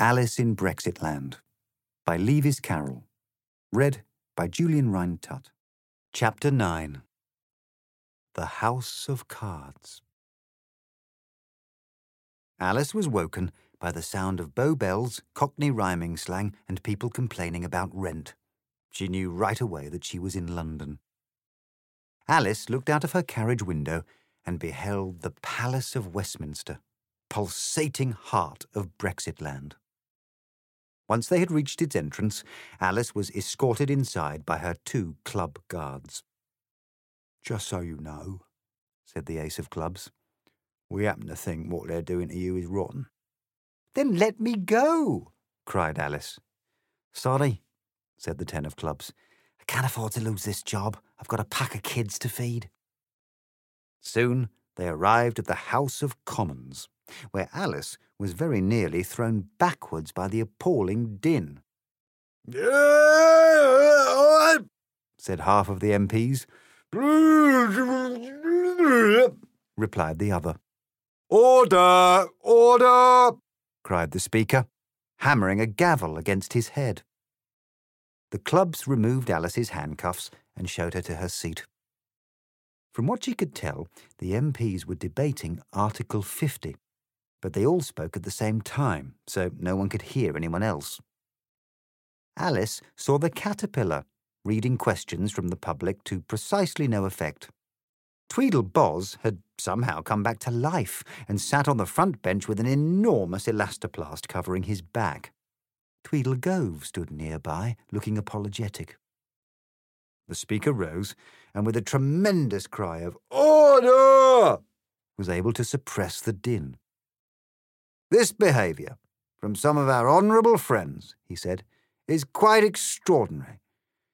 Alice in Brexitland by Lewis Carroll. Read by Julian Rhind Tutt. Chapter 9 The House of Cards. Alice was woken by the sound of bow bells, cockney rhyming slang, and people complaining about rent. She knew right away that she was in London. Alice looked out of her carriage window and beheld the Palace of Westminster, pulsating heart of Brexitland. Once they had reached its entrance, Alice was escorted inside by her two club guards. Just so you know, said the ace of clubs, we happen to think what they're doing to you is rotten. Then let me go, cried Alice. Sorry, said the ten of clubs. I can't afford to lose this job. I've got a pack of kids to feed. Soon they arrived at the House of Commons where Alice was very nearly thrown backwards by the appalling din. said half of the MPs. replied the other. Order! Order! cried the Speaker, hammering a gavel against his head. The clubs removed Alice's handcuffs and showed her to her seat. From what she could tell, the MPs were debating Article 50, but they all spoke at the same time, so no one could hear anyone else. Alice saw the caterpillar reading questions from the public to precisely no effect. Tweedle Boz had somehow come back to life and sat on the front bench with an enormous elastoplast covering his back. Tweedle Gove stood nearby, looking apologetic. The speaker rose and, with a tremendous cry of Order! was able to suppress the din. This behaviour, from some of our honourable friends, he said, is quite extraordinary.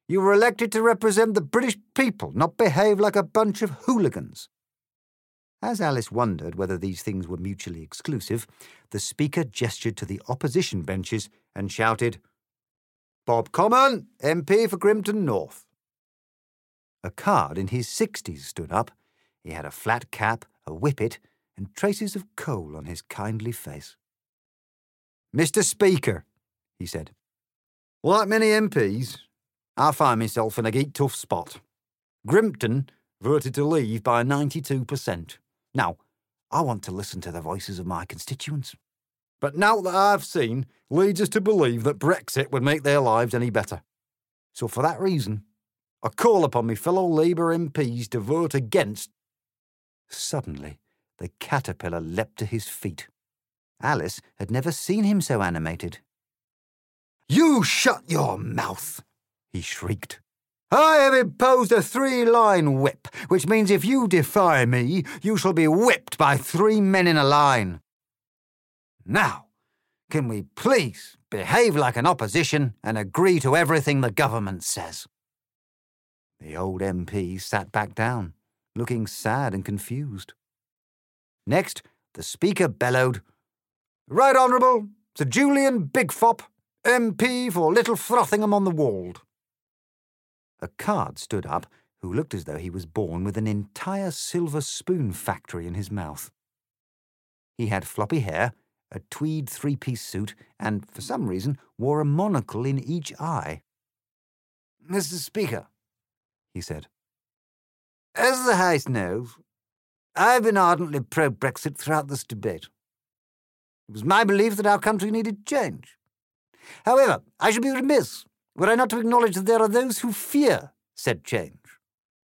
You were elected to represent the British people, not behave like a bunch of hooligans. As Alice wondered whether these things were mutually exclusive, the Speaker gestured to the opposition benches and shouted, Bob Common, MP for Grimpton North. A card in his sixties stood up. He had a flat cap, a whippet, and traces of coal on his kindly face. Mr. Speaker, he said, like many MPs, I find myself in a geek tough spot. Grimpton voted to leave by 92%. Now, I want to listen to the voices of my constituents. But now that I've seen leads us to believe that Brexit would make their lives any better. So for that reason, I call upon my fellow Labour MPs to vote against. Suddenly, the caterpillar leapt to his feet. Alice had never seen him so animated. You shut your mouth, he shrieked. I have imposed a three line whip, which means if you defy me, you shall be whipped by three men in a line. Now, can we please behave like an opposition and agree to everything the government says? The old MP sat back down, looking sad and confused. Next, the Speaker bellowed, Right Honourable Sir Julian Bigfop, MP for Little Frothingham on the Wold. A card stood up who looked as though he was born with an entire silver spoon factory in his mouth. He had floppy hair, a tweed three piece suit, and, for some reason, wore a monocle in each eye. Mr. Speaker, he said, as the House knows, I've been ardently pro Brexit throughout this debate. It was my belief that our country needed change. However, I should be remiss were I not to acknowledge that there are those who fear said change.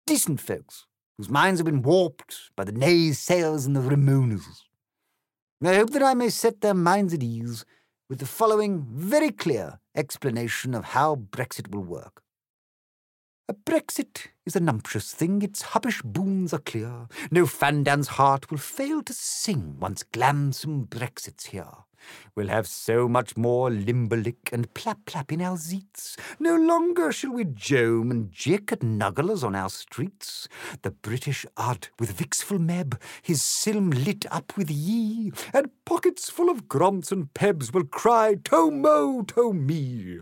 Decent folks, whose minds have been warped by the naysayers and the remoaners. I hope that I may set their minds at ease with the following very clear explanation of how Brexit will work. A Brexit is a numptious thing, its huppish boons are clear. No Fandan's heart will fail to sing once glamsome Brexit's here. We'll have so much more limberlick and plap-plap in our zeets. No longer shall we jome and jick at nugglers on our streets. The British Ud, with Vixful Meb, his silm lit up with ye, and pockets full of grants and pebs will cry, To-mo, to-me.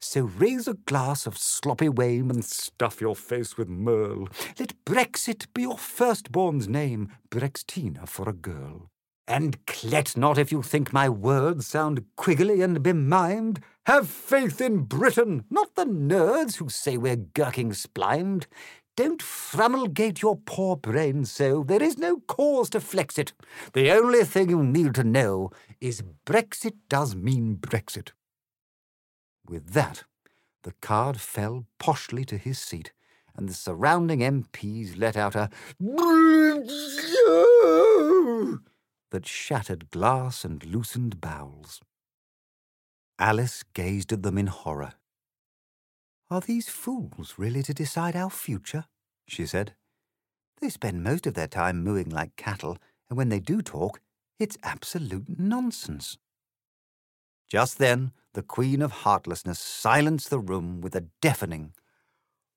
So raise a glass of sloppy wame and stuff your face with merle. Let Brexit be your firstborn's name, Brextina for a girl. And clet not if you think my words sound quiggly and bemimed. Have faith in Britain, not the nerds who say we're gurking splimed. Don't frumulgate your poor brain so. There is no cause to flex it. The only thing you need to know is Brexit does mean Brexit. With that, the card fell poshly to his seat, and the surrounding MPs let out a that shattered glass and loosened bowels. Alice gazed at them in horror. Are these fools really to decide our future? she said. They spend most of their time mooing like cattle, and when they do talk, it's absolute nonsense. Just then, the Queen of Heartlessness silenced the room with a deafening,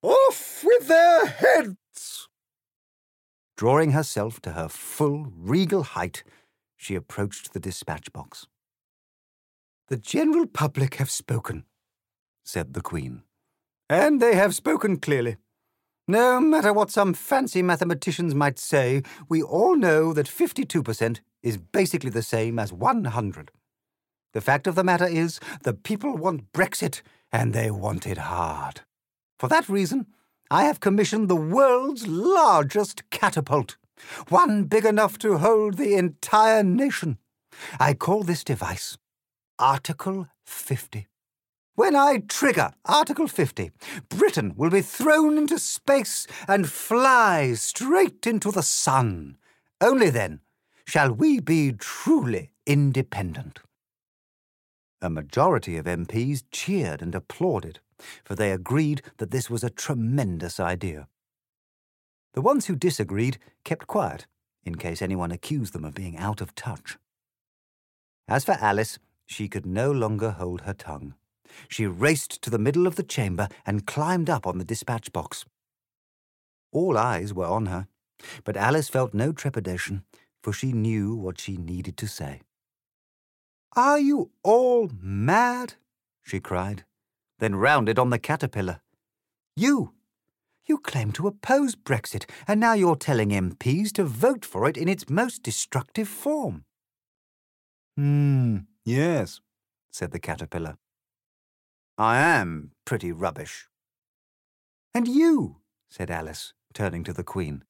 Off with their heads! Drawing herself to her full regal height, she approached the dispatch box. The general public have spoken, said the Queen. And they have spoken clearly. No matter what some fancy mathematicians might say, we all know that 52% is basically the same as 100. The fact of the matter is, the people want Brexit, and they want it hard. For that reason, I have commissioned the world's largest catapult, one big enough to hold the entire nation. I call this device Article 50. When I trigger Article 50, Britain will be thrown into space and fly straight into the sun. Only then shall we be truly independent. A majority of MPs cheered and applauded, for they agreed that this was a tremendous idea. The ones who disagreed kept quiet, in case anyone accused them of being out of touch. As for Alice, she could no longer hold her tongue. She raced to the middle of the chamber and climbed up on the dispatch box. All eyes were on her, but Alice felt no trepidation, for she knew what she needed to say. Are you all mad? she cried, then rounded on the caterpillar. You! You claim to oppose Brexit, and now you're telling MPs to vote for it in its most destructive form. Hmm, yes, said the caterpillar. I am pretty rubbish. And you, said Alice, turning to the Queen.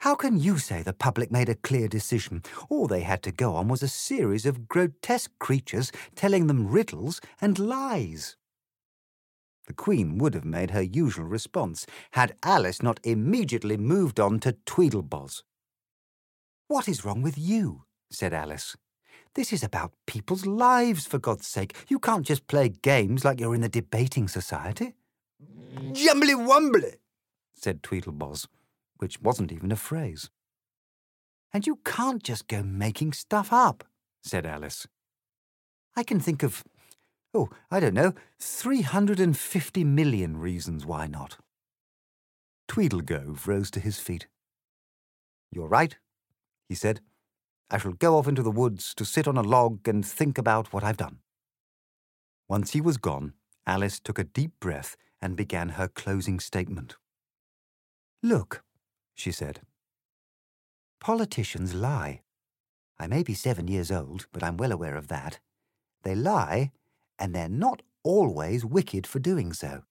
How can you say the public made a clear decision? All they had to go on was a series of grotesque creatures telling them riddles and lies. The Queen would have made her usual response had Alice not immediately moved on to Tweedleboz. What is wrong with you? said Alice. This is about people's lives, for God's sake. You can't just play games like you're in the debating society. Jumbly wumbly, said Tweedleboz, which wasn't even a phrase. And you can't just go making stuff up, said Alice. I can think of, oh, I don't know, 350 million reasons why not. Tweedlegove rose to his feet. You're right, he said. I shall go off into the woods to sit on a log and think about what I've done. Once he was gone, Alice took a deep breath and began her closing statement. Look, she said. Politicians lie. I may be seven years old, but I'm well aware of that. They lie, and they're not always wicked for doing so.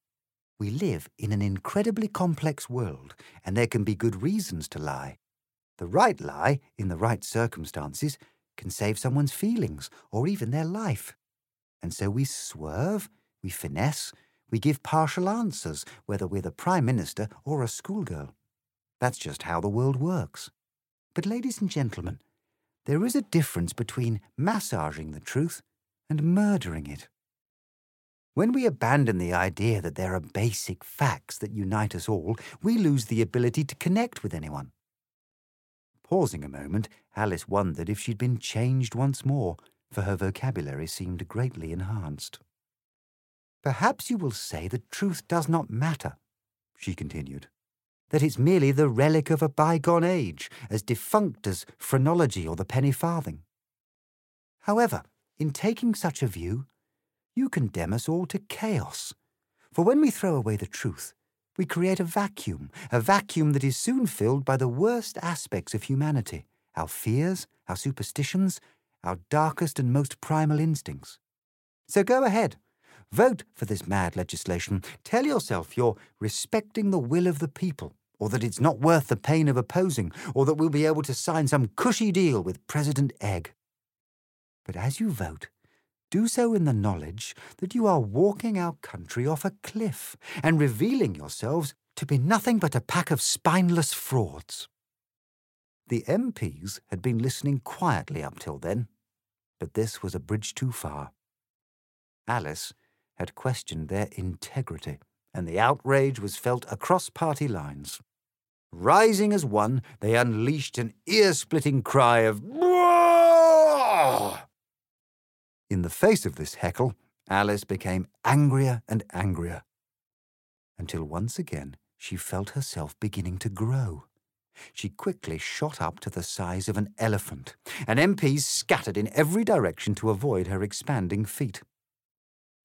We live in an incredibly complex world, and there can be good reasons to lie. The right lie, in the right circumstances, can save someone's feelings or even their life. And so we swerve, we finesse, we give partial answers, whether we're the Prime Minister or a schoolgirl. That's just how the world works. But, ladies and gentlemen, there is a difference between massaging the truth and murdering it. When we abandon the idea that there are basic facts that unite us all, we lose the ability to connect with anyone. Pausing a moment, Alice wondered if she'd been changed once more, for her vocabulary seemed greatly enhanced. Perhaps you will say that truth does not matter, she continued, that it's merely the relic of a bygone age, as defunct as phrenology or the penny farthing. However, in taking such a view, you condemn us all to chaos, for when we throw away the truth, we create a vacuum, a vacuum that is soon filled by the worst aspects of humanity, our fears, our superstitions, our darkest and most primal instincts. So go ahead. Vote for this mad legislation. Tell yourself you're respecting the will of the people, or that it's not worth the pain of opposing, or that we'll be able to sign some cushy deal with President Egg. But as you vote, do so in the knowledge that you are walking our country off a cliff and revealing yourselves to be nothing but a pack of spineless frauds. The MPs had been listening quietly up till then, but this was a bridge too far. Alice had questioned their integrity, and the outrage was felt across party lines. Rising as one, they unleashed an ear splitting cry of Bwah! In the face of this heckle, Alice became angrier and angrier, until once again she felt herself beginning to grow. She quickly shot up to the size of an elephant, and MPs scattered in every direction to avoid her expanding feet.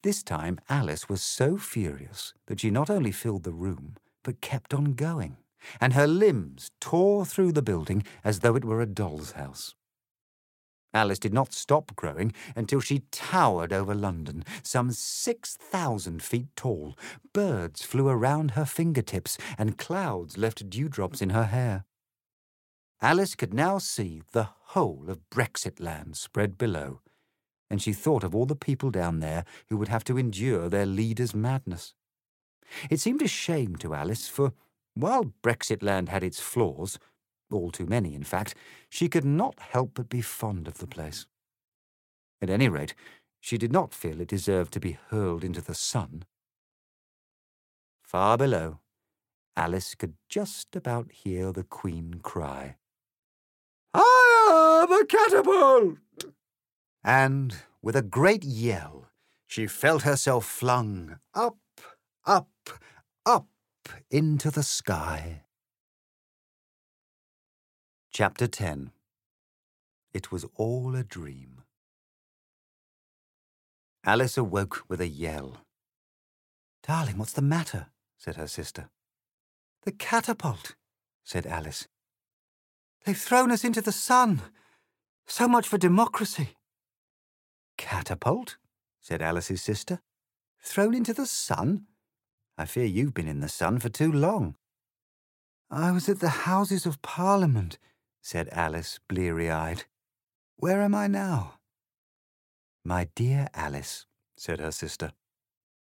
This time Alice was so furious that she not only filled the room, but kept on going, and her limbs tore through the building as though it were a doll's house. Alice did not stop growing until she towered over London, some 6,000 feet tall. Birds flew around her fingertips, and clouds left dewdrops in her hair. Alice could now see the whole of Brexit land spread below, and she thought of all the people down there who would have to endure their leader's madness. It seemed a shame to Alice, for while Brexit land had its flaws, all too many, in fact, she could not help but be fond of the place. At any rate, she did not feel it deserved to be hurled into the sun. Far below, Alice could just about hear the Queen cry, I Higher the catapult! And with a great yell, she felt herself flung up, up, up into the sky. Chapter 10 It was all a dream. Alice awoke with a yell. Darling, what's the matter? said her sister. The catapult, said Alice. They've thrown us into the sun. So much for democracy. Catapult? said Alice's sister. Thrown into the sun? I fear you've been in the sun for too long. I was at the Houses of Parliament, said Alice, bleary eyed. Where am I now? My dear Alice, said her sister,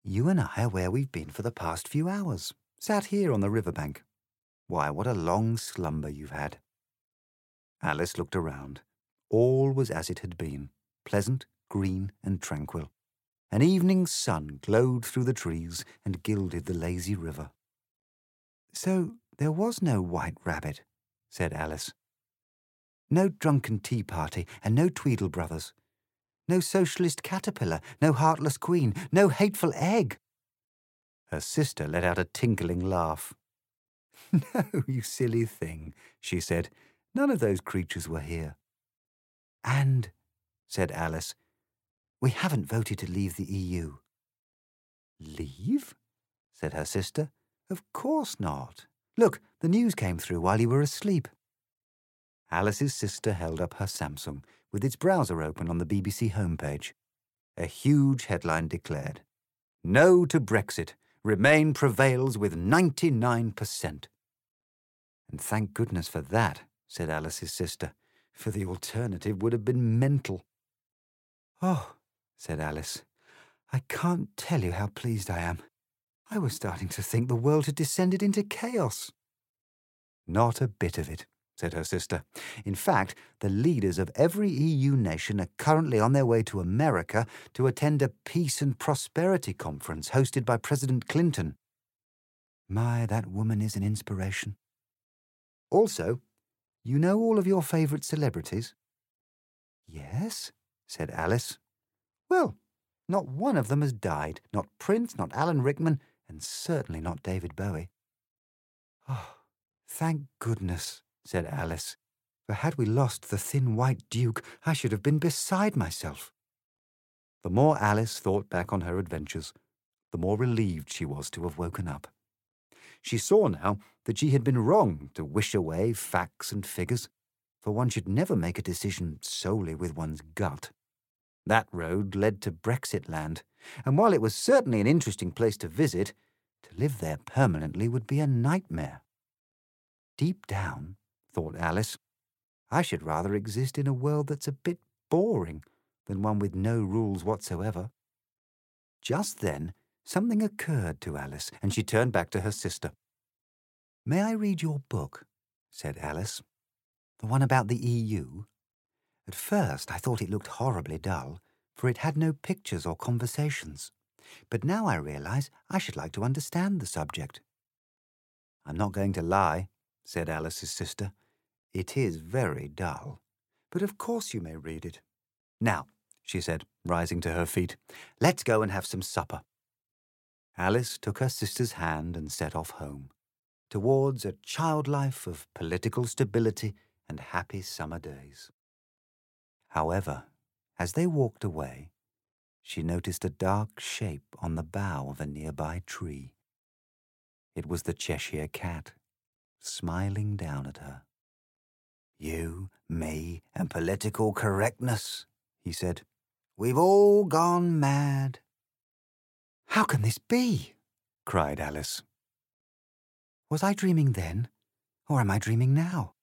you and I are where we've been for the past few hours, sat here on the river bank. Why, what a long slumber you've had. Alice looked around. All was as it had been, pleasant, green, and tranquil. An evening sun glowed through the trees and gilded the lazy river. So there was no white rabbit, said Alice. No drunken tea party, and no Tweedle brothers. No socialist caterpillar, no heartless queen, no hateful egg. Her sister let out a tinkling laugh. No, you silly thing, she said. None of those creatures were here. And, said Alice, we haven't voted to leave the EU. Leave? said her sister. Of course not. Look, the news came through while you were asleep. Alice's sister held up her Samsung with its browser open on the BBC homepage. A huge headline declared, No to Brexit. Remain prevails with 99%. And thank goodness for that, said Alice's sister, for the alternative would have been mental. Oh, said Alice, I can't tell you how pleased I am. I was starting to think the world had descended into chaos. Not a bit of it, said her sister. In fact, the leaders of every EU nation are currently on their way to America to attend a peace and prosperity conference hosted by President Clinton. My, that woman is an inspiration. Also, you know all of your favourite celebrities? Yes, said Alice. Well, not one of them has died. Not Prince, not Alan Rickman, and certainly not David Bowie. Oh, thank goodness, said Alice, for had we lost the thin white duke, I should have been beside myself. The more Alice thought back on her adventures, the more relieved she was to have woken up. She saw now that she had been wrong to wish away facts and figures. for one should never make a decision solely with one's gut. That road led to Brexit land, and while it was certainly an interesting place to visit, to live there permanently would be a nightmare. Deep down, thought Alice, I should rather exist in a world that's a bit boring than one with no rules whatsoever. Just then, something occurred to Alice, and she turned back to her sister. May I read your book? said Alice. The one about the EU? At first I thought it looked horribly dull, for it had no pictures or conversations. But now I realize I should like to understand the subject. I'm not going to lie, said Alice's sister. It is very dull. But of course you may read it. Now, she said, rising to her feet, let's go and have some supper. Alice took her sister's hand and set off home, towards a child life of political stability and happy summer days. However, as they walked away, she noticed a dark shape on the bough of a nearby tree. It was the Cheshire Cat, smiling down at her. You, me, and political correctness, he said. We've all gone mad. How can this be? cried Alice. Was I dreaming then, or am I dreaming now?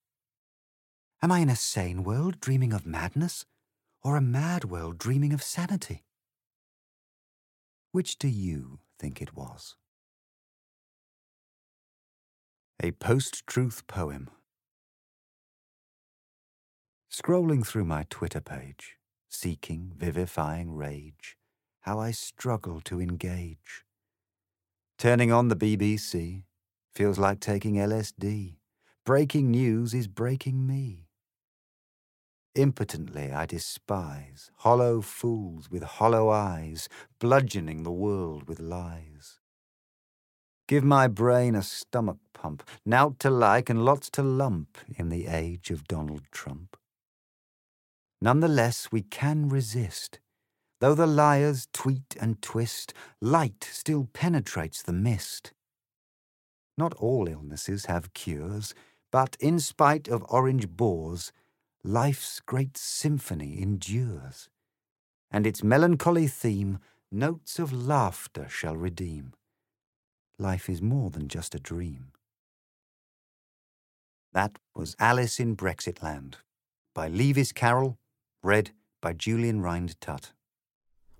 Am I in a sane world dreaming of madness, or a mad world dreaming of sanity? Which do you think it was? A post truth poem. Scrolling through my Twitter page, seeking vivifying rage, how I struggle to engage. Turning on the BBC feels like taking LSD. Breaking news is breaking me. Impotently I despise hollow fools with hollow eyes, bludgeoning the world with lies. Give my brain a stomach pump, nowt to like and lots to lump in the age of Donald Trump. Nonetheless, we can resist. Though the liars tweet and twist, light still penetrates the mist. Not all illnesses have cures, but in spite of orange bores, life's great symphony endures, and its melancholy theme notes of laughter shall redeem. Life is more than just a dream. That was Alice in Brexitland by Lewis Carroll, read by Julian Rhind Tutt.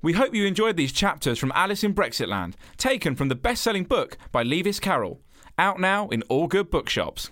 We hope you enjoyed these chapters from Alice in Brexitland, taken from the best selling book by Lewis Carroll, out now in all good bookshops.